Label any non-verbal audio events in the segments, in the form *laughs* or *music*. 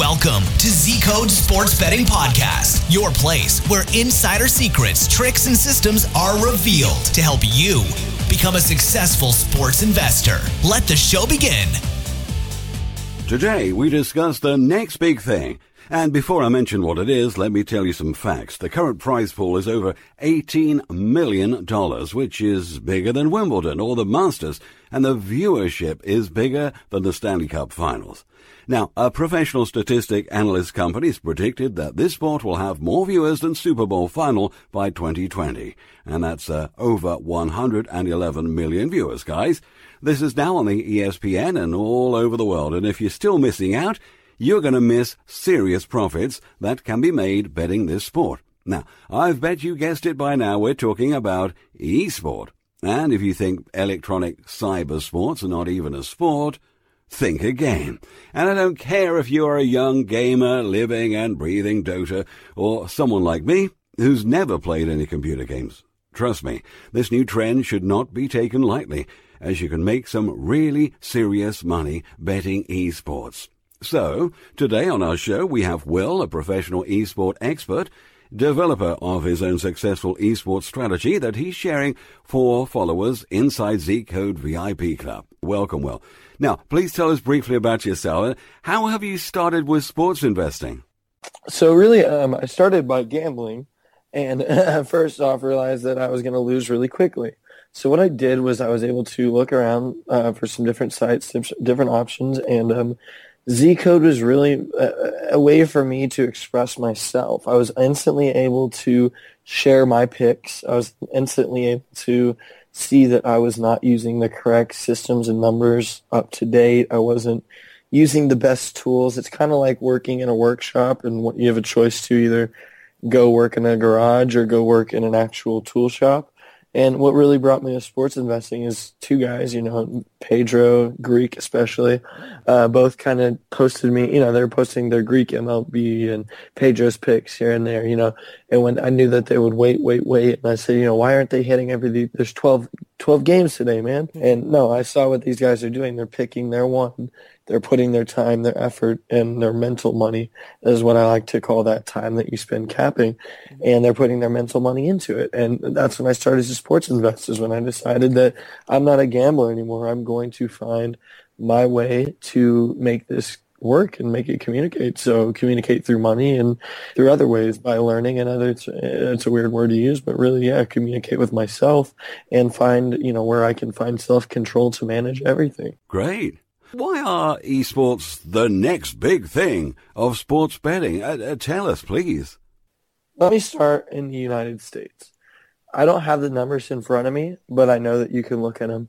Welcome to Z Code Sports Betting Podcast, your place where insider secrets, tricks, and systems are revealed to help you become a successful sports investor. Let the show begin. Today, we discuss the next big thing. And before I mention what it is, let me tell you some facts. The current prize pool is over $18 million, which is bigger than Wimbledon or the Masters, and the viewership is bigger than the Stanley Cup finals. Now, a professional statistic analyst company has predicted that this sport will have more viewers than Super Bowl final by 2020. And that's uh, over 111 million viewers, guys. This is now on the ESPN and all over the world. And if you're still missing out, you're going to miss serious profits that can be made betting this sport. Now, I've bet you guessed it by now. We're talking about e-sport. And if you think electronic cyber sports are not even a sport, think again. And I don't care if you're a young gamer living and breathing Dota or someone like me who's never played any computer games. Trust me, this new trend should not be taken lightly, as you can make some really serious money betting esports. So, today on our show, we have Will, a professional esport expert, developer of his own successful esports strategy that he's sharing for followers inside Z Code VIP Club. Welcome, Will. Now, please tell us briefly about yourself. How have you started with sports investing? So really, um, I started by gambling, and *laughs* first off realized that I was going to lose really quickly. So what I did was I was able to look around uh, for some different sites, different options, and um, Z Code was really a, a, way for me to express myself. I was instantly able to share my picks. I was instantly able to see that I was not using the correct systems and numbers up to date. I wasn't using the best tools. It's kind of like working in a workshop and you have a choice to either go work in a garage or go work in an actual tool shop. And what really brought me to sports investing is two guys, you know, Pedro, Greek especially, uh, both kind of posted me, you know, they were posting their Greek MLB and Pedro's picks here and there, you know, and when I knew that they would wait, wait, wait, and I said, you know, why aren't they hitting every, there's 12, 12 games today, man. And no, I saw what these guys are doing. They're picking their one they're putting their time, their effort, and their mental money is what I like to call that time that you spend capping, mm-hmm. and they're putting their mental money into it. And that's when I started as a sports investor. When I decided that I'm not a gambler anymore. I'm going to find my way to make this work and make it communicate. So communicate through money and through other ways by learning and other, it's, it's, a weird word to use, but really, yeah, communicate with myself and find, you know, where I can find self-control to manage everything. Great. Why are esports the next big thing of sports betting? Uh, uh, tell us, please. Let me start in the United States. I don't have the numbers in front of me, but I know that you can look at them.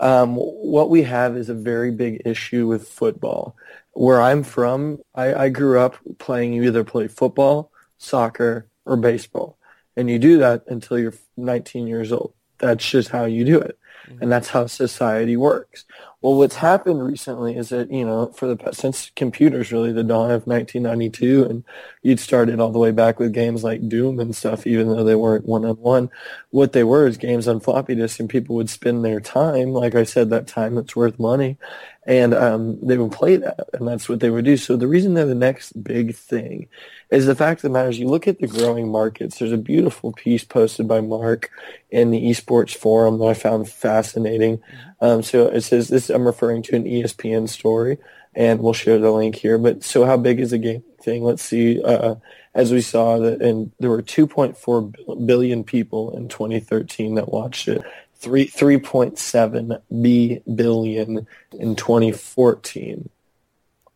Um, what we have is a very big issue with football. Where I'm from, I, I grew up playing, you either play football, soccer, or baseball. And you do that until you're 19 years old. That's just how you do it. Mm-hmm. And that's how society works. Well, what's happened recently is that, you know, for the since computers really the dawn of 1992 and you'd started all the way back with games like Doom and stuff, even though they weren't one-on-one, what they were is games on floppy disk and people would spend their time, like I said, that time that's worth money and um, they would play that, and that's what they would do. So the reason they're the next big thing is the fact of the matter is you look at the growing markets. There's a beautiful piece posted by Mark in the esports forum that I found fascinating. Mm-hmm. Um, so it says this. I'm referring to an ESPN story, and we'll share the link here. But so how big is the game thing? Let's see. Uh, as we saw that, and there were 2.4 billion people in 2013 that watched it three three point seven b billion in 2014.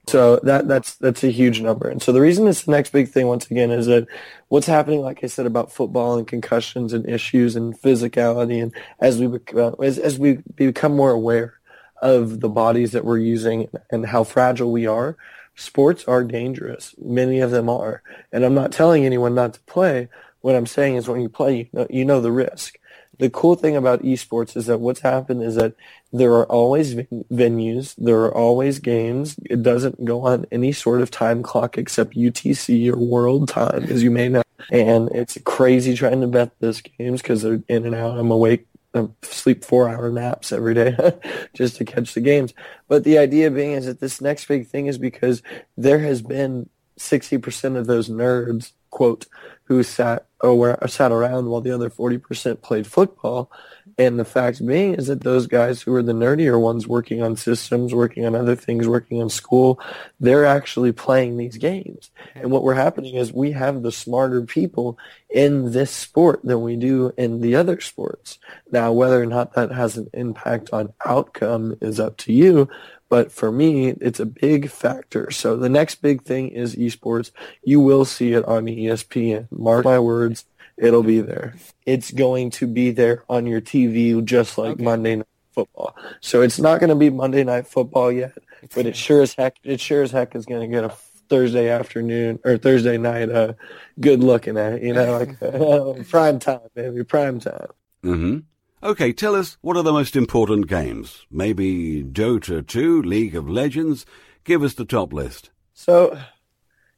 So that that's that's a huge number. And so the reason it's the next big thing once again is that what's happening, like I said, about football and concussions and issues and physicality, and as we as as we become more aware of the bodies that we're using and how fragile we are, sports are dangerous. Many of them are, and I'm not telling anyone not to play. What I'm saying is when you play, you know, you know the risk the cool thing about esports is that what's happened is that there are always venues, there are always games. It doesn't go on any sort of time clock except UTC or world time, as you may know. And it's crazy trying to bet those games because they're in and out. I'm awake I sleep four hour naps every day *laughs* just to catch the games. But the idea being is that this next big thing is because there has been 60% of those nerds, quote, who sat, or sat around while the other 40% played football. And the fact being is that those guys who are the nerdier ones working on systems, working on other things, working on school, they're actually playing these games. And what we're happening is we have the smarter people in this sport than we do in the other sports. Now, whether or not that has an impact on outcome is up to you. But for me, it's a big factor. So the next big thing is esports. You will see it on ESPN. Mark my words It'll be there. It's going to be there on your TV just like okay. Monday Night Football. So it's not going to be Monday Night Football yet, but it sure as heck it sure as heck is going to get a Thursday afternoon or Thursday night uh, good looking at it, you know, like uh, *laughs* prime time, baby, prime time. Mm-hmm. Okay, tell us what are the most important games? Maybe Dota 2, League of Legends? Give us the top list. So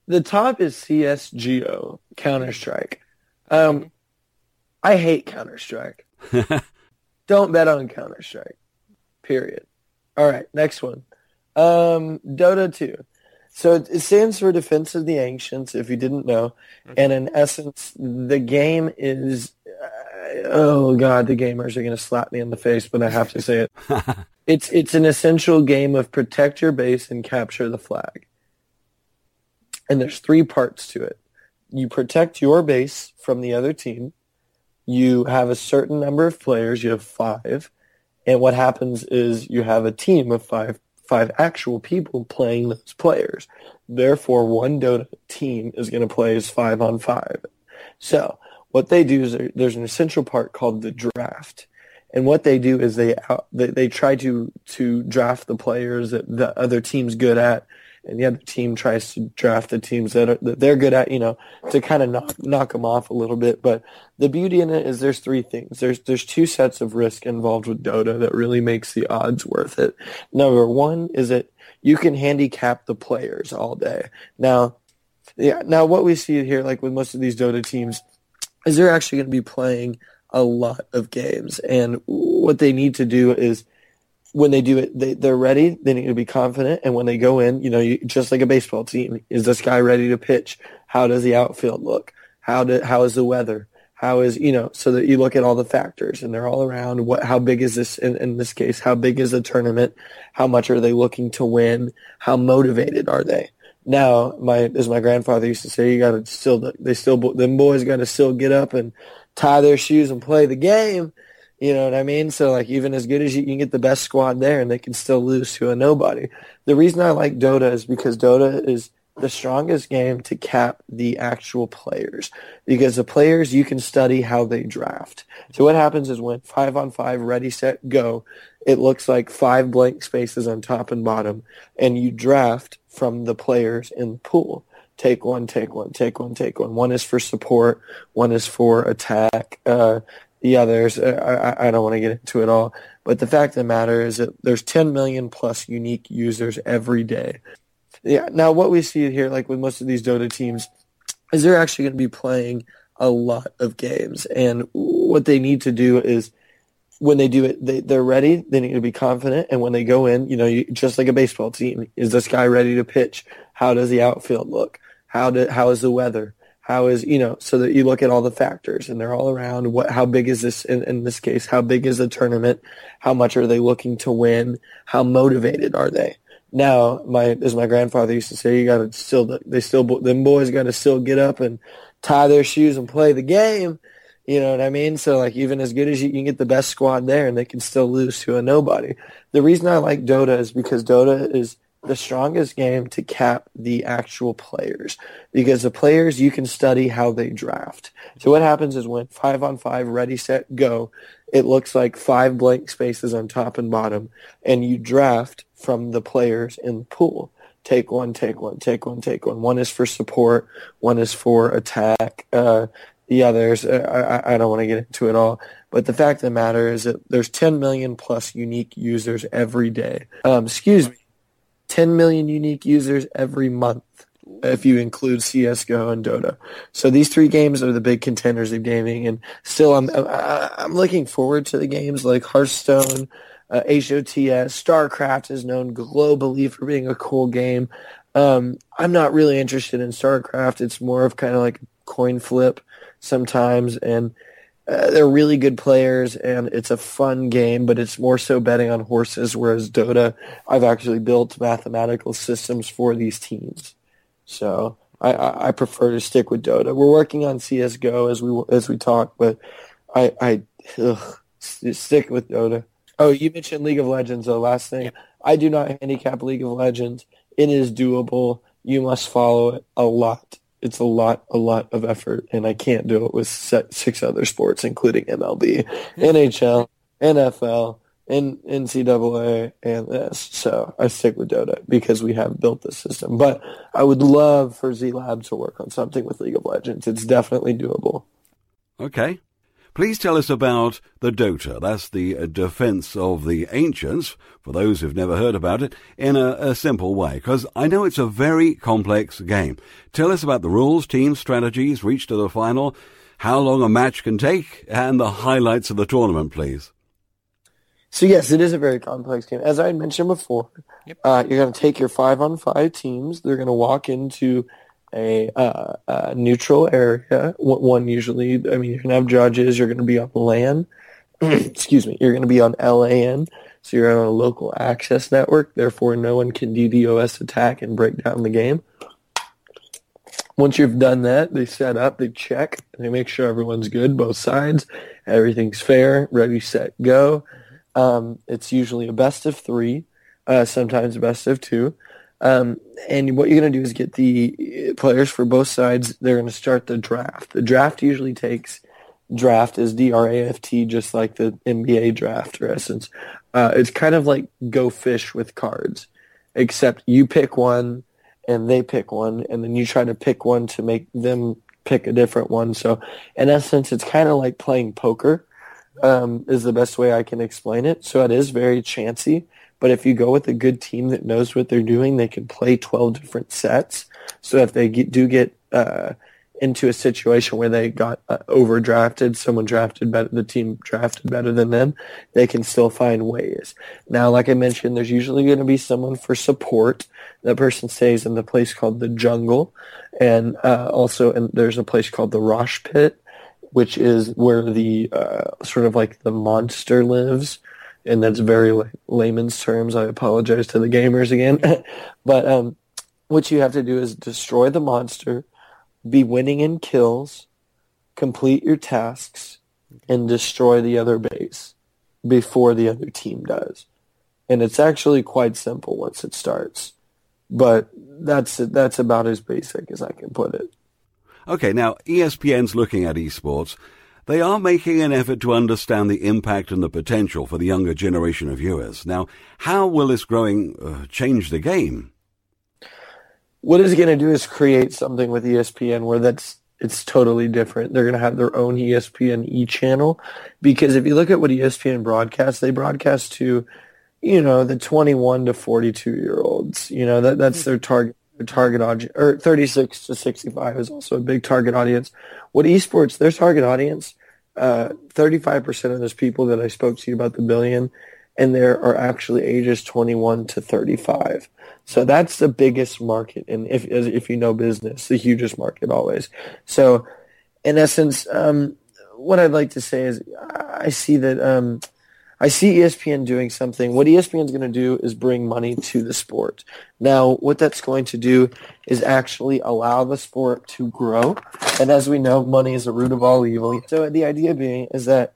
the top is CSGO, Counter Strike. Um, I hate Counter Strike. *laughs* Don't bet on Counter Strike. Period. All right, next one. Um, Dota 2. So it, stands for Defense of the Ancients, if you didn't know. Mm-hmm. And in essence, the game is, oh God, the gamers are going to slap me in the face, but I have to say it. *laughs* it's, it's an essential game of protect your base and capture the flag. And there's three parts to it you protect your base from the other team. You have a certain number of players. You have five. And what happens is you have a team of five five actual people playing those players. Therefore, one Dota team is going to play as five on five. So what they do is there's an essential part called the draft. And what they do is they, they, try to, to draft the players that the other team's good at and the other team tries to draft the teams that, are, that they're good at, you know, to kind of knock knock them off a little bit. But the beauty in it is there's three things. There's there's two sets of risk involved with Dota that really makes the odds worth it. Number one is that you can handicap the players all day. Now, yeah, now what we see here, like with most of these Dota teams, is they're actually going to be playing a lot of games, and what they need to do is when they do it, they, they're ready. They need to be confident. And when they go in, you know, you, just like a baseball team, is this guy ready to pitch? How does the outfield look? How do, how is the weather? How is, you know, so that you look at all the factors and they're all around. What, how big is this in, in this case? How big is the tournament? How much are they looking to win? How motivated are they? Now, my, as my grandfather used to say, you gotta still, they still, them boys gotta still get up and tie their shoes and play the game you know what I mean? So like even as good as you, you can get the best squad there and they can still lose to a nobody. The reason I like Dota is because Dota is the strongest game to cap the actual players because the players you can study how they draft. So what happens is when five on five, ready, set, go, it looks like five blank spaces on top and bottom and you draft from the players in the pool. Take one, take one, take one, take one. One is for support. One is for attack. Uh, the others. Uh, I, I don't want to get into it all. But the fact of the matter is that there's 10 million plus unique users every day. Yeah. Now, what we see here, like with most of these Dota teams, is they're actually going to be playing a lot of games. And what they need to do is when they do it, they, they're ready. They need to be confident. And when they go in, you know, you, just like a baseball team, is this guy ready to pitch? How does the outfield look? How do, how is the weather? How is, you know, so that you look at all the factors and they're all around. What, how big is this in, in this case? How big is the tournament? How much are they looking to win? How motivated are they? Now, my, as my grandfather used to say, you gotta still, they still, them boys gotta still get up and tie their shoes and play the game. You know what I mean? So like even as good as you, you can get the best squad there and they can still lose to a nobody. The reason I like Dota is because Dota is the strongest game to cap the actual players because the players you can study how they draft. So what happens is when five on five, ready, set, go, it looks like five blank spaces on top and bottom, and you draft from the players in the pool. Take one, take one, take one, take one. One is for support, one is for attack. Uh, the others, uh, I, I don't want to get into it all. But the fact of the matter is that there's 10 million plus unique users every day. Um, excuse me 10 million unique users every month. if you include CS:GO and Dota. So these three games are the big contenders of gaming, and still, I'm I'm looking forward to the games like Hearthstone, uh, HOTS, StarCraft is known globally for being a cool game. Um, I'm not really interested in StarCraft. It's more of kind of like coin flip sometimes, and uh, they're really good players, and it's a fun game, but it's more so betting on horses. Whereas Dota, I've actually built mathematical systems for these teams, so I, I prefer to stick with Dota. We're working on CS:GO as we as we talk, but I I ugh, stick with Dota. Oh, you mentioned League of Legends. The last thing, I do not handicap League of Legends. It is doable. You must follow it a lot. It's a lot, a lot of effort, and I can't do it with six other sports, including MLB, NHL, NFL, and NCAA, and this. So I stick with Dota because we have built the system. But I would love for Z Lab to work on something with League of Legends. It's definitely doable. Okay. Please tell us about the Dota. That's the uh, defense of the ancients, for those who've never heard about it, in a, a simple way, because I know it's a very complex game. Tell us about the rules, team strategies, reach to the final, how long a match can take, and the highlights of the tournament, please. So yes, it is a very complex game. As I mentioned before, yep. uh, you're going to take your five on five teams. They're going to walk into a, uh, a neutral area. One usually, I mean, you're going to have judges. You're going to be on LAN. *clears throat* Excuse me. You're going to be on LAN. So you're on a local access network. Therefore, no one can DDoS attack and break down the game. Once you've done that, they set up, they check, they make sure everyone's good, both sides. Everything's fair, ready, set, go. Um, it's usually a best of three, uh, sometimes a best of two. Um, and what you're going to do is get the players for both sides. They're going to start the draft. The draft usually takes draft is D-R-A-F-T, just like the NBA draft, for essence. Uh, it's kind of like go fish with cards, except you pick one and they pick one, and then you try to pick one to make them pick a different one. So in essence, it's kind of like playing poker um, is the best way I can explain it. So it is very chancy. But if you go with a good team that knows what they're doing, they can play 12 different sets. So if they get, do get uh, into a situation where they got uh, overdrafted, someone drafted better, the team drafted better than them, they can still find ways. Now, like I mentioned, there's usually going to be someone for support. That person stays in the place called the jungle, and uh, also and there's a place called the Rosh Pit, which is where the uh, sort of like the monster lives and that's very layman's terms. I apologize to the gamers again, *laughs* but um, what you have to do is destroy the monster, be winning in kills, complete your tasks, and destroy the other base before the other team does. And it's actually quite simple once it starts, but that's that's about as basic as I can put it. Okay, now ESPN's looking at esports they are making an effort to understand the impact and the potential for the younger generation of viewers. Now, how will this growing uh, change the game? What it's going to do is create something with ESPN where that's it's totally different. They're going to have their own ESPN E channel because if you look at what ESPN broadcasts, they broadcast to, you know, the 21 to 42 year olds. You know, that that's their target target audience, or 36 to 65 is also a big target audience. What esports, their target audience, uh, 35% of those people that I spoke to you about the billion, and there are actually ages 21 to 35. So that's the biggest market, and if if you know business, the hugest market always. So, in essence, um, what I'd like to say is, I see that um, I see ESPN doing something. What ESPN is going to do is bring money to the sport. Now, what that's going to do is actually allow the sport to grow. And as we know, money is the root of all evil. So the idea being is that,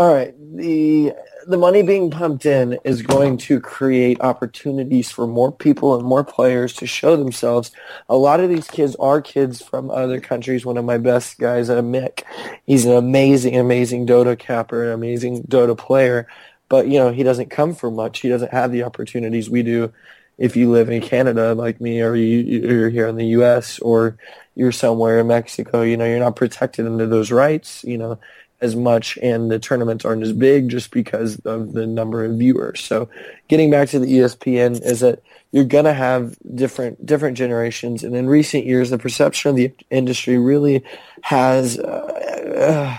all right, the the money being pumped in is going to create opportunities for more people and more players to show themselves. A lot of these kids are kids from other countries. One of my best guys, uh, Mick, he's an amazing, amazing Dota capper, an amazing Dota player. But you know, he doesn't come for much. He doesn't have the opportunities we do. If you live in Canada like me, or you, you're here in the U.S., or you're somewhere in Mexico, you know, you're not protected under those rights. You know, as much and the tournaments aren't as big just because of the number of viewers. So getting back to the ESPN is that you're going to have different different generations. And in recent years, the perception of the industry really has uh, uh,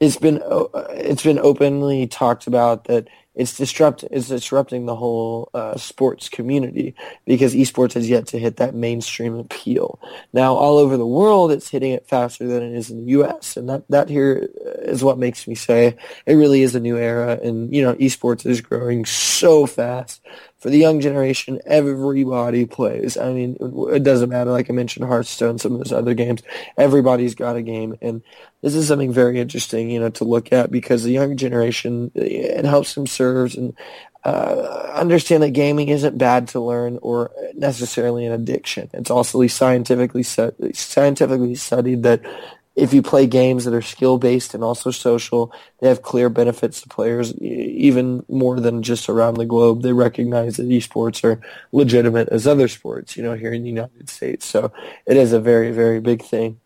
it's been uh, it's been openly talked about that it's disrupt it's disrupting the whole uh, sports community because esports has yet to hit that mainstream appeal. Now, all over the world, it's hitting it faster than it is in the U.S., and that that here is what makes me say it really is a new era. And you know, esports is growing so fast for the young generation, everybody plays. I mean, it doesn't matter. Like I mentioned, Hearthstone, some of those other games, everybody's got a game, and this is something very interesting, you know, to look at because the young generation it helps them serve and uh, understand that gaming isn't bad to learn or necessarily an addiction. It's also scientifically scientifically studied that if you play games that are skill based and also social, they have clear benefits to players, even more than just around the globe. They recognize that esports are legitimate as other sports, you know, here in the United States. So it is a very, very big thing.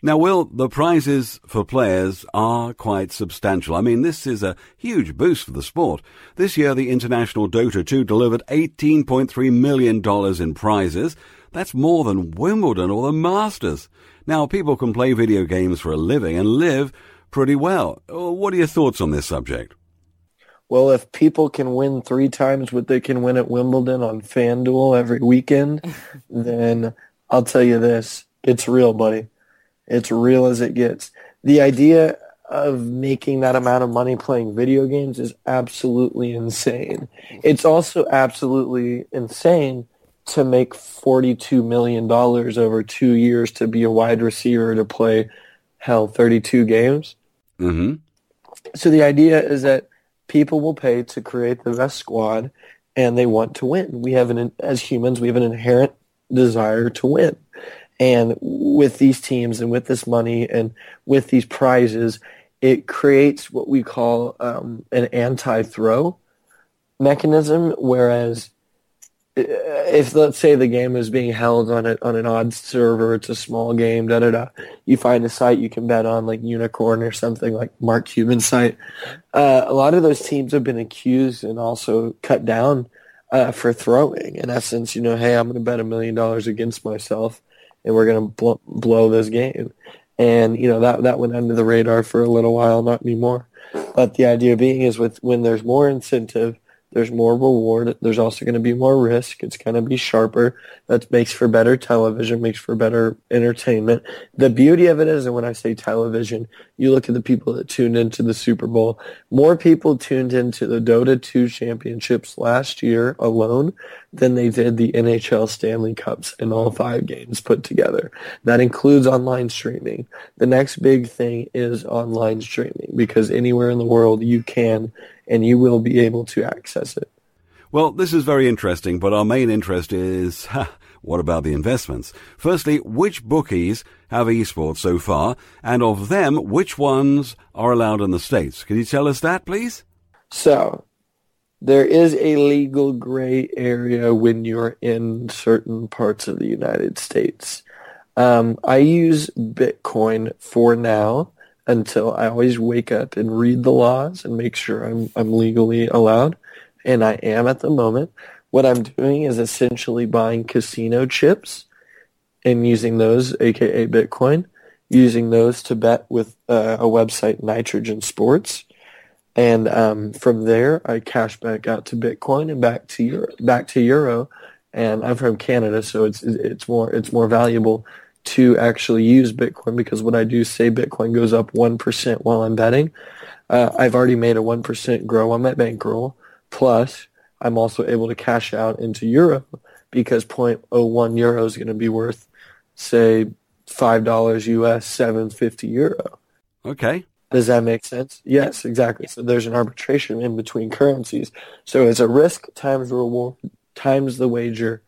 Now, Will, the prizes for players are quite substantial. I mean, this is a huge boost for the sport. This year, the International Dota 2 delivered $18.3 million in prizes. That's more than Wimbledon or the Masters. Now, people can play video games for a living and live pretty well. Uh, what are your thoughts on this subject? Well, if people can win three times what they can win at Wimbledon on FanDuel every weekend, *laughs* then I'll tell you this, it's real, buddy. It's real as it gets. The idea of making that amount of money playing video games is absolutely insane. It's also absolutely insane to make $42 million over two years to be a wide receiver to play, hell, 32 games. Mm-hmm. So the idea is that people will pay to create the best squad and they want to win. We have an, as humans, we have an inherent desire to win. And with these teams and with this money and with these prizes, it creates what we call um, an anti-throw mechanism, whereas if let's say the game is being held on a, on an odd server, it's a small game, da da da. You find a site you can bet on, like Unikrn or something like Mark Cuban's site. Uh, a lot of those teams have been accused and also cut down uh, for throwing. In essence, you know, hey, I'm going to bet a million dollars against myself, and we're going to bl- blow this game. And you know that that went under the radar for a little while, not anymore. But the idea being is with when there's more incentive there's more reward. There's also going to be more risk. It's going to be sharper. That makes for better television, makes for better entertainment. The beauty of it is, and when I say television, you look at the people that tuned into the Super Bowl. More people tuned into the Dota 2 championships last year alone than they did the NHL Stanley Cups in all five games put together. That includes online streaming. The next big thing is online streaming because anywhere in the world you can and you will be able to access it. Well, this is very interesting, but our main interest is *laughs* what about the investments? Firstly, which bookies have esports so far, and of them, which ones are allowed in the States? Can you tell us that, please? So, there is a legal gray area when you're in certain parts of the United States. Um, I use Bitcoin for now until I always wake up and read the laws and make sure I'm I'm legally allowed, and I am at the moment. What I'm doing is essentially buying casino chips and using those, aka Bitcoin, using those to bet with uh, a website, Nitrogen Sports, and um, from there I cash back out to Bitcoin and back to Euro, back to Euro. And I'm from Canada, so it's it's more it's more valuable to actually use Bitcoin because when I do say Bitcoin goes up 1% while I'm betting, uh, I've already made a 1% grow on my bankroll. Plus, I'm also able to cash out into euro because 0.01 euro is going to be worth, say, $5 US, 750 euro. Okay. Does that make sense? Yes, exactly. So there's an arbitration in between currencies. So it's a risk times reward times the wager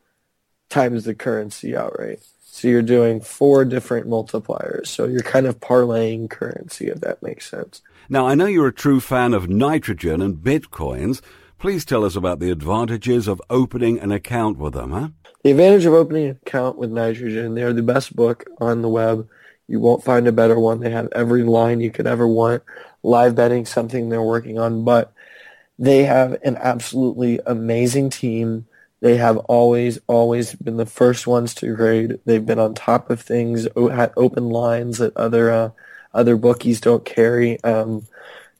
times the currency outright. So you're doing four different multipliers. So you're kind of parlaying currency, if that makes sense. Now, I know you're a true fan of nitrogen and bitcoins. Please tell us about the advantages of opening an account with them, huh? The advantage of opening an account with nitrogen, they're the best book on the web. You won't find a better one. They have every line you could ever want. Live betting, something they're working on, but they have an absolutely amazing team They have always, always been the first ones to grade. They've been on top of things, had open lines that other uh, other bookies don't carry. Um,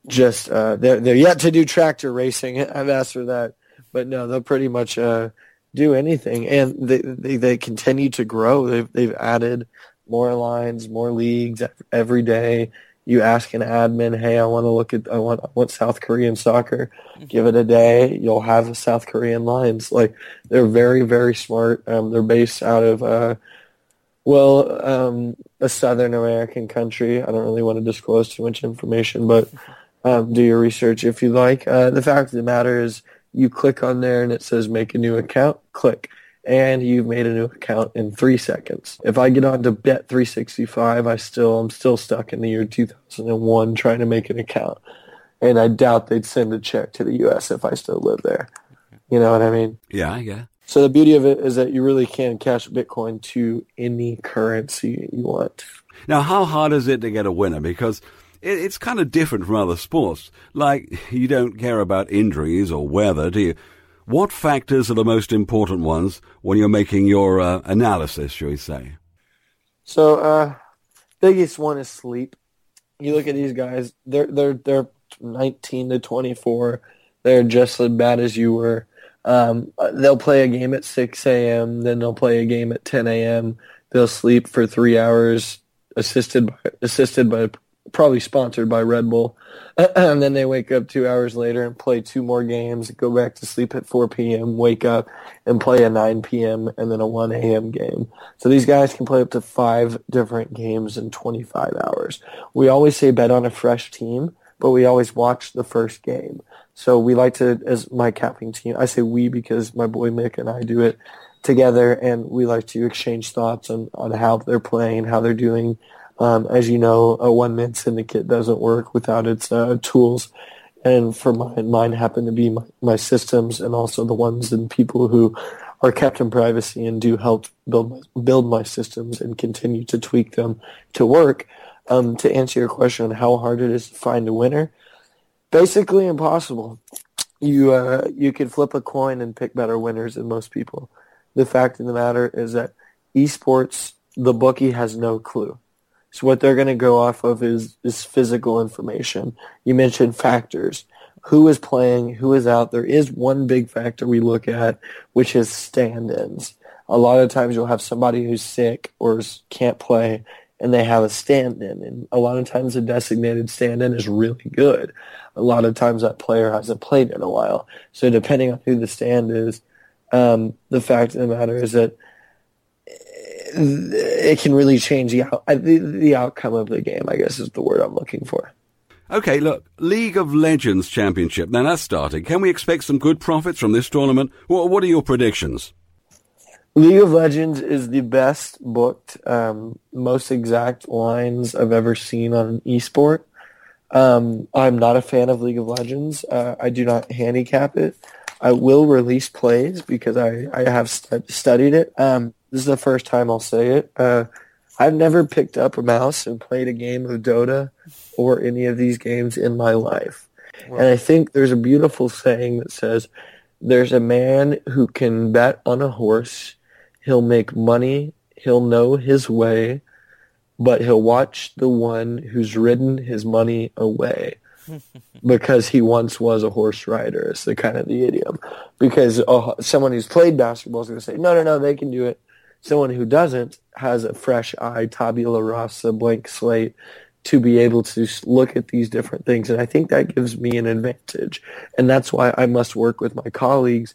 just uh, they're they're yet to do tractor racing. *laughs* I've asked for that, but no, they'll pretty much uh, do anything, and they, they they continue to grow. They've they've added more lines, more leagues every day you ask an admin, hey, I want to look at, I want, I want South Korean soccer. Mm-hmm. Give it a day, you'll have South Korean lines. Like they're very, very smart. Um, they're based out of, uh, well, um, a Southern American country. I don't really want to disclose too much information, but um, do your research if you like. Uh, the fact of the matter is, you click on there and it says make a new account. Click and you've made a new account in three seconds. If I get on to Bet365, I still I'm still stuck in the year 2001 trying to make an account, and I doubt they'd send a check to the U.S. if I still live there. You know what I mean? Yeah, yeah. So the beauty of it is that you really can cash Bitcoin to any currency you want. Now, how hard is it to get a winner? Because it's kind of different from other sports. Like, *laughs* you don't care about injuries or weather, do you? What factors are the most important ones when you're making your uh, analysis, shall we say? So, uh, biggest one is sleep. You look at these guys; they're they're they're 19 to 24. They're just as bad as you were. Um, they'll play a game at 6 a.m. Then they'll play a game at 10 a.m. They'll sleep for three hours, assisted by, assisted by probably sponsored by Red Bull. *clears throat* and then they wake up two hours later and play two more games, go back to sleep at 4 p.m., wake up and play a 9 p.m. and then a 1 a.m. game. So these guys can play up to five different games in 25 hours. We always say bet on a fresh team, but we always watch the first game. So we like to, as my capping team, I say we because my boy Mick and I do it together, and we like to exchange thoughts on, on how they're playing, how they're doing, um, as you know, a one-man syndicate doesn't work without its uh, tools. And for mine, mine happen to be my, my, systems and also the ones and people who are kept in privacy and do help build my, build my systems and continue to tweak them to work. Um, to answer your question on how hard it is to find a winner, basically impossible. You uh, you can flip a coin and pick better winners than most people. The fact of the matter is that esports, the bookie has no clue. So what they're going to go off of is, is physical information. You mentioned factors. Who is playing? Who is out? There is one big factor we look at, which is stand-ins. A lot of times you'll have somebody who's sick or can't play, and they have a stand-in. And a lot of times a designated stand-in is really good. A lot of times that player hasn't played in a while. So depending on who the stand is, um, the fact of the matter is that it can really change the, the, the outcome of the game. I guess is the word I'm looking for. Okay, look, League of Legends Championship. Now that's starting. Can we expect some good profits from this tournament? What, what are your predictions? League of Legends is the best booked, um, most exact lines I've ever seen on an esport. Um, I'm not a fan of League of Legends. Uh, I do not handicap it. I will release plays because I, I have st- studied it. Um, this is the first time I'll say it. Uh, I've never picked up a mouse and played a game of Dota or any of these games in my life. Wow. And I think there's a beautiful saying that says, there's a man who can bet on a horse. He'll make money. He'll know his way, but he'll watch the one who's ridden his money away *laughs* because he once was a horse rider. It's the kind of the idiom. Because uh, someone who's played basketball is going to say, no, no, no, they can do it someone who doesn't has a fresh eye, tabula rasa, blank slate to be able to look at these different things. And I think that gives me an advantage. And that's why I must work with my colleagues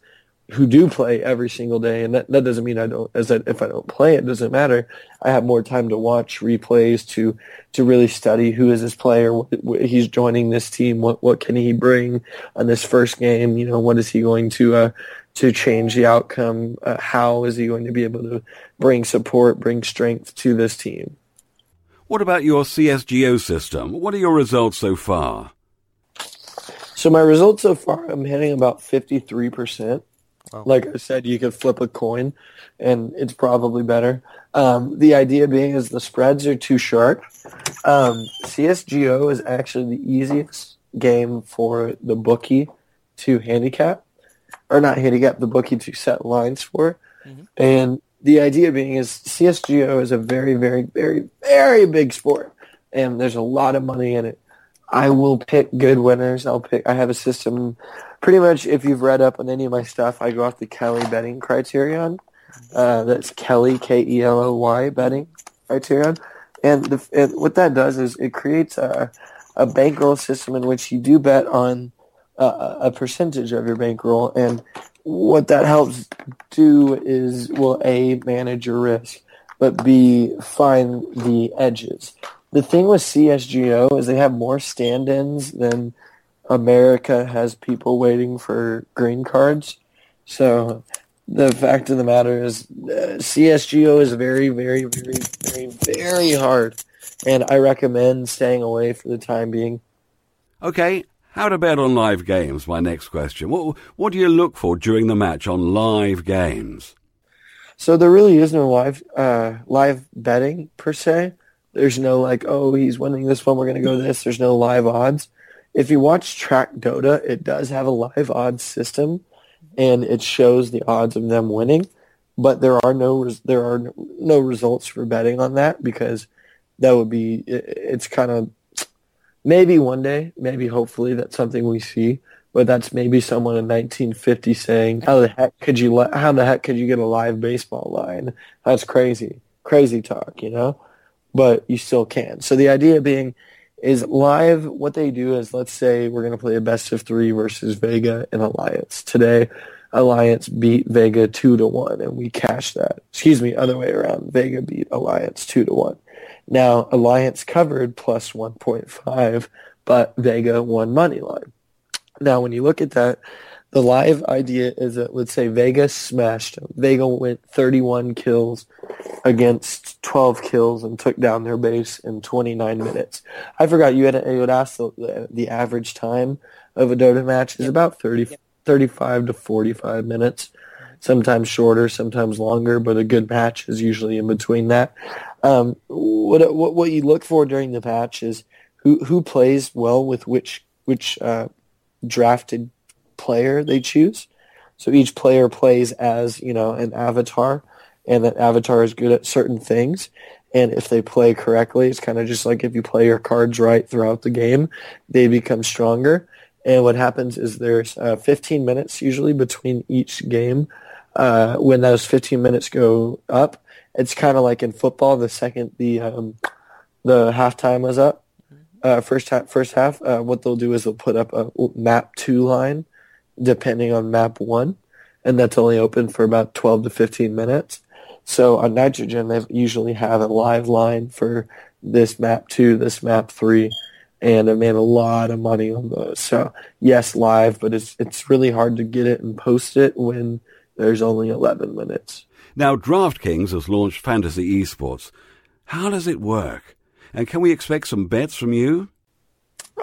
who do play every single day. And that, that doesn't mean I don't, as if I don't play, it doesn't matter. I have more time to watch replays to, to really study who is this player, what, what, he's joining this team, what, what can he bring on this first game? You know, what is he going to, uh, to change the outcome? Uh, how is he going to be able to bring support, bring strength to this team? What about your CSGO system? What are your results so far? So my results so far, I'm hitting about 53%. Wow. Like I said, you could flip a coin, and it's probably better. Um, the idea being is the spreads are too sharp. Um, CSGO is actually the easiest game for the bookie to handicap or not handicap, the bookie to set lines for. Mm-hmm. And the idea being is CSGO is a very, very, very, very big sport, and there's a lot of money in it. I will pick good winners. I'll pick. I have a system. Pretty much, if you've read up on any of my stuff, I go off the Kelly betting criterion. Uh, that's Kelly K E L O Y betting criterion, and, the, and what that does is it creates a a bankroll system in which you do bet on uh, a percentage of your bankroll, and what that helps do is well, a manage your risk, but b find the edges. The thing with CSGO is they have more stand-ins than America has people waiting for green cards. So the fact of the matter is uh, CSGO is very, very, very, very, very hard. And I recommend staying away for the time being. Okay, how to bet on live games? My next question. What what do you look for during the match on live games? So there really is no live uh, live betting per se. There's no like, oh, he's winning this one. We're going to go this. There's no live odds. If you watch Track Dota, it does have a live odds system, and it shows the odds of them winning. But there are no there are no results for betting on that because that would be it, it's kind of maybe one day, maybe hopefully that's something we see. But that's maybe someone in 1950 saying, "How the heck could you? How the heck could you get a live baseball line? That's crazy, crazy talk, you know." but you still can. So the idea being is live, what they do is let's say we're going to play a best of three versus Vega and Alliance. Today, Alliance beat Vega 2 to 1 and we cash that. Excuse me, other way around. Vega beat Alliance 2 to 1. Now, Alliance covered plus 1.5, but Vega won money line. Now, when you look at that, the live idea is that let's say Vega smashed them. Vega went 31 kills against 12 kills and took down their base in 29 minutes. I forgot you had, you had asked the, the average time of a Dota match is about 30, 35 to 45 minutes. Sometimes shorter, sometimes longer, but a good match is usually in between that. Um, what, what what you look for during the match is who who plays well with which which uh, drafted player they choose. So each player plays as, you know, an avatar and that avatar is good at certain things. And if they play correctly, it's kind of just like if you play your cards right throughout the game, they become stronger. And what happens is there's uh, 15 minutes usually between each game. Uh, when those 15 minutes go up, it's kind of like in football. The second the um, the halftime is up, uh, first half, first half, uh, what they'll do is they'll put up a map two line depending on map one, and that's only open for about 12 to 15 minutes. So on Nitrogen, they usually have a live line for this map two, this map three, and I made a lot of money on those. So yes, live, but it's it's really hard to get it and post it when there's only 11 minutes. Now, DraftKings has launched Fantasy Esports. How does it work? And can we expect some bets from you?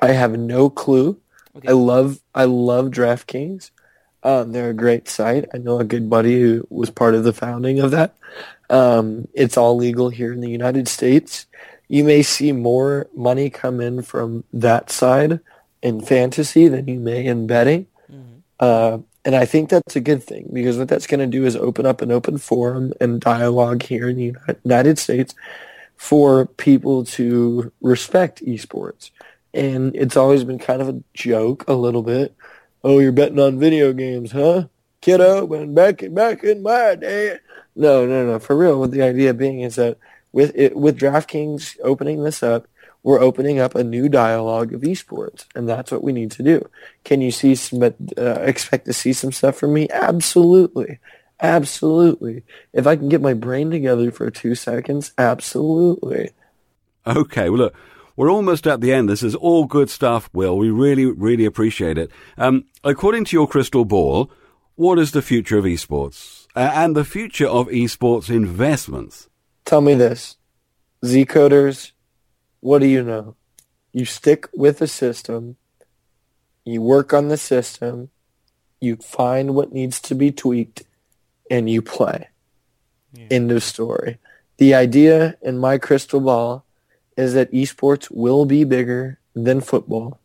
I have no clue. Okay. I love I love DraftKings. Um, they're a great site. I know a good buddy who was part of the founding of that. Um, it's all legal here in the United States. You may see more money come in from that side in fantasy than you may in betting. Mm-hmm. Uh, and I think that's a good thing because what that's going to do is open up an open forum and dialogue here in the United States for people to respect esports and it's always been kind of a joke a little bit. Oh, you're betting on video games, huh? Kiddo, when back in, back in my day. No, no, no. For real, what the idea being is that with it, with DraftKings opening this up, we're opening up a new dialogue of esports, and that's what we need to do. Can you see some, uh, expect to see some stuff from me? Absolutely. Absolutely. If I can get my brain together for two seconds, absolutely. Okay. Well, look, we're almost at the end. This is all good stuff, Will. We really, really appreciate it. Um, according to your crystal ball, what is the future of esports uh, and the future of esports investments? Tell me this. Z coders, what do you know? You stick with the system, you work on the system, you find what needs to be tweaked, and you play. Yeah. End of story. The idea in my crystal ball is that esports will be bigger than football.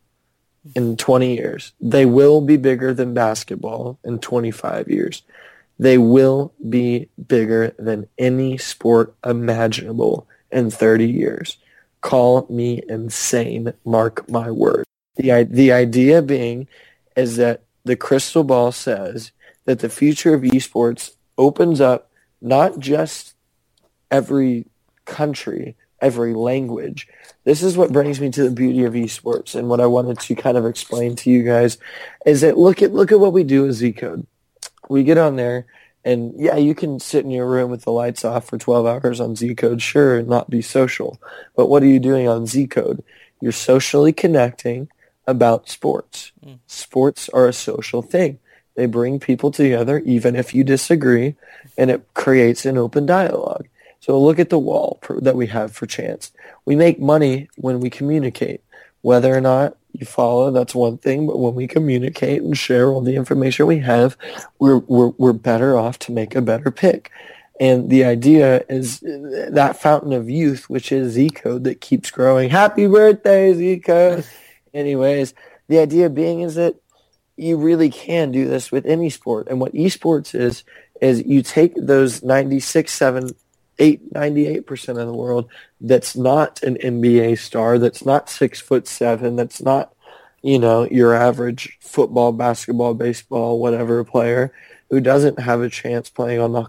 in 20 years. They will be bigger than basketball in 25 years. They will be bigger than any sport imaginable in 30 years. Call me insane, mark my word. The, the idea being is that the crystal ball says that the future of esports opens up not just every country, every language. This is what brings me to the beauty of esports and what I wanted to kind of explain to you guys is that look at look at what we do with Z Code. We get on there and yeah, you can sit in your room with the lights off for 12 hours on Z Code, sure, and not be social. But what are you doing on Z Code? You're socially connecting about sports. Mm. Sports are a social thing. They bring people together, even if you disagree, and it creates an open dialogue. So look at the wall that we have for chance. We make money when we communicate. Whether or not you follow, that's one thing. But when we communicate and share all the information we have, we're, we're, we're better off to make a better pick. And the idea is uh, that fountain of youth, which is Z code that keeps growing. Happy birthday, Z code. *laughs* Anyways, the idea being is that you really can do this with any sport. And what esports is, is you take those 96, 7, 8, 98% of the world that's not an NBA star, that's not six foot seven, that's not, you know, your average football, basketball, baseball, whatever player who doesn't have a chance playing on the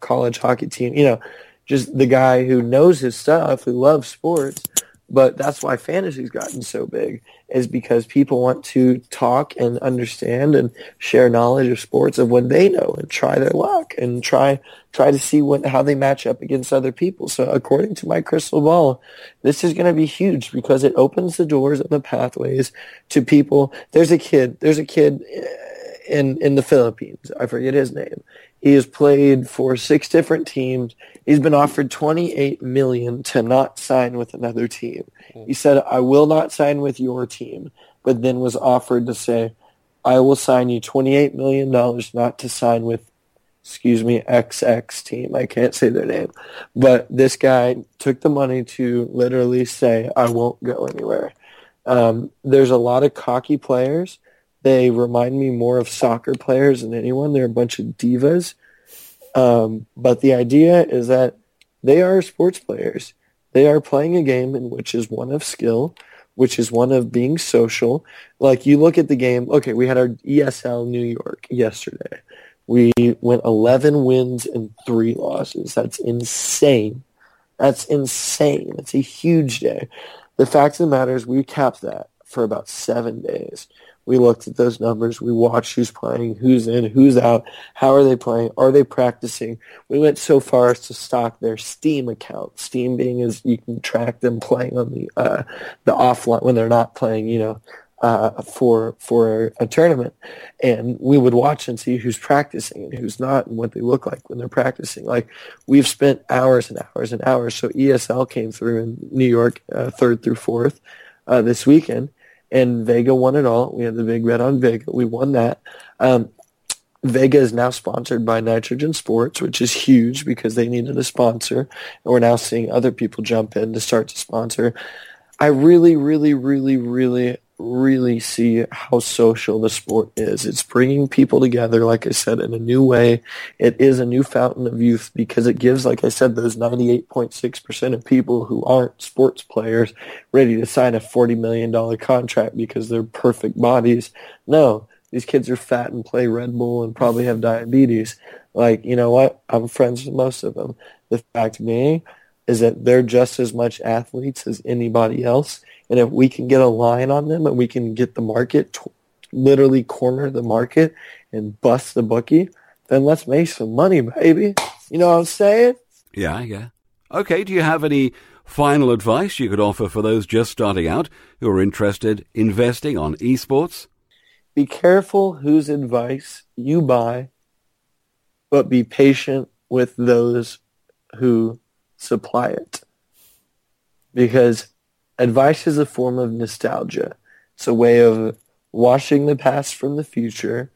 college hockey team, you know, just the guy who knows his stuff, who loves sports, but that's why fantasy's gotten so big is because people want to talk and understand and share knowledge of sports of what they know and try their luck and try try to see what how they match up against other people. So according to my crystal ball, this is going to be huge because it opens the doors and the pathways to people. There's a kid. There's a kid eh, in in the Philippines. I forget his name. He has played for six different teams. He's been offered 28 million to not sign with another team. Hmm. He said, "I will not sign with your team," but then was offered to say, "I will sign you 28 million dollars not to sign with excuse me, XX team. I can't say their name. But this guy took the money to literally say, I won't go anywhere. Um, there's a lot of cocky players they remind me more of soccer players than anyone. They're a bunch of divas. Um, but the idea is that they are sports players. They are playing a game in which is one of skill, which is one of being social. Like you look at the game, okay, we had our ESL New York yesterday. We went 11 wins and three losses. That's insane. That's insane. It's a huge day. The fact of the matter is we capped that for about seven days. We looked at those numbers. We watched who's playing, who's in, who's out, how are they playing, are they practicing. We went so far as to stock their Steam account. Steam being is you can track them playing on the uh, the offline when they're not playing, you know, uh, for for a tournament, and we would watch and see who's practicing and who's not, and what they look like when they're practicing. Like we've spent hours and hours and hours. So ESL came through in New York, uh, third through fourth uh, this weekend and Vega won it all. We had the big bet on Vega. We won that. Um, Vega is now sponsored by Nitrogen Sports, which is huge because they needed a sponsor. And we're now seeing other people jump in to start to sponsor. I really, really, really, really really see how social the sport is. It's bringing people together, like I said, in a new way. It is a new fountain of youth because it gives, like I said, those 98.6% of people who aren't sports players ready to sign a $40 million contract because they're perfect bodies. No, these kids are fat and play Red Bull and probably have diabetes. Like, you know what? I'm friends with most of them. The fact being is that they're just as much athletes as anybody else and if we can get a line on them and we can get the market, t- literally corner the market and bust the bookie, then let's make some money, baby. You know what I'm saying? Yeah, yeah. Okay, do you have any final advice you could offer for those just starting out who are interested investing on esports? Be careful whose advice you buy, but be patient with those who supply it. Because Advice is a form of nostalgia. It's a way of washing the past from the future,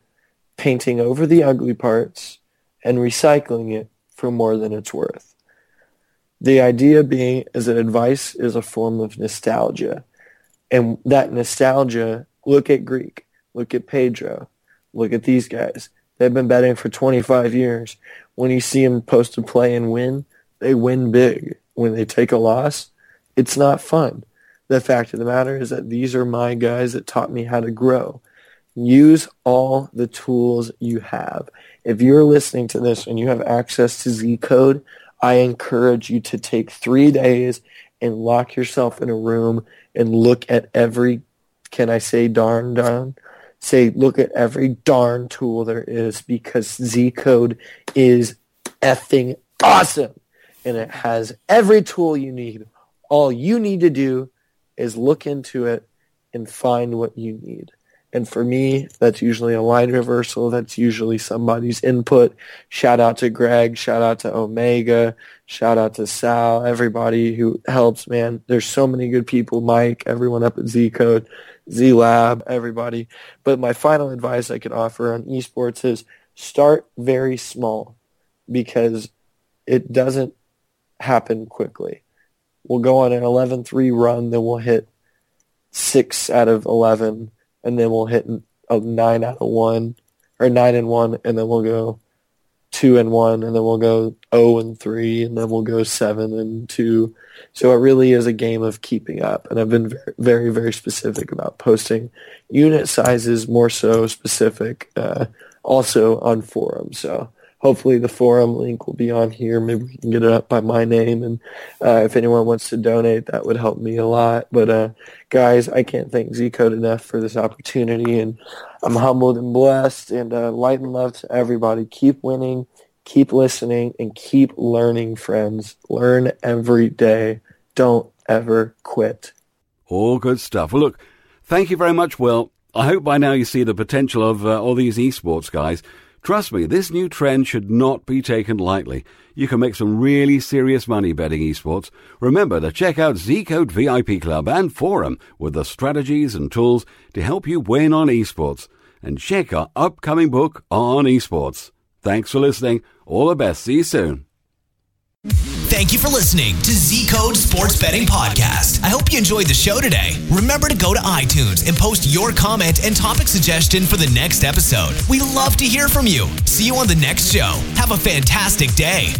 painting over the ugly parts, and recycling it for more than it's worth. The idea being is that advice is a form of nostalgia. And that nostalgia, look at Greek, look at Pedro, look at these guys. They've been betting for 25 years. When you see them post a play and win, they win big. When they take a loss, it's not fun. The fact of the matter is that these are my guys that taught me how to grow. Use all the tools you have. If you're listening to this and you have access to Z Code, I encourage you to take three days and lock yourself in a room and look at every, can I say darn darn? Say, look at every darn tool there is because Z Code is effing awesome. And it has every tool you need. All you need to do is look into it and find what you need. And for me, that's usually a line reversal. That's usually somebody's input. Shout out to Greg. Shout out to Omega. Shout out to Sal. Everybody who helps, man. There's so many good people. Mike, everyone up at Z Code, Z Lab, everybody. But my final advice I could offer on esports is start very small because it doesn't happen quickly. We'll go on an 11-3 run, then we'll hit six out of 11 and then we'll hit a nine out of one or nine and one, and then we'll go two and one, and then we'll go 0 and three, and then we'll go seven and two. So it really is a game of keeping up, and I've been very, very, very specific about posting unit sizes, more so specific, uh, also on forums. So hopefully the forum link will be on here. Maybe we can get it up by my name. And uh, if anyone wants to donate, that would help me a lot. But uh, guys, I can't thank Z-Code enough for this opportunity. And I'm humbled and blessed. And uh, light and love to everybody. Keep winning, keep listening, and keep learning, friends. Learn every day. Don't ever quit. All good stuff. Well, look, thank you very much, Will. I hope by now you see the potential of uh, all these esports guys. Trust me, this new trend should not be taken lightly. You can make some really serious money betting esports. Remember to check out Zcode VIP Club and Forum with the strategies and tools to help you win on esports. And check our upcoming book on esports. Thanks for listening. All the best. See you soon. Thank you for listening to Z Code Sports Betting Podcast. I hope you enjoyed the show today. Remember to go to iTunes and post your comment and topic suggestion for the next episode. We love to hear from you. See you on the next show. Have a fantastic day.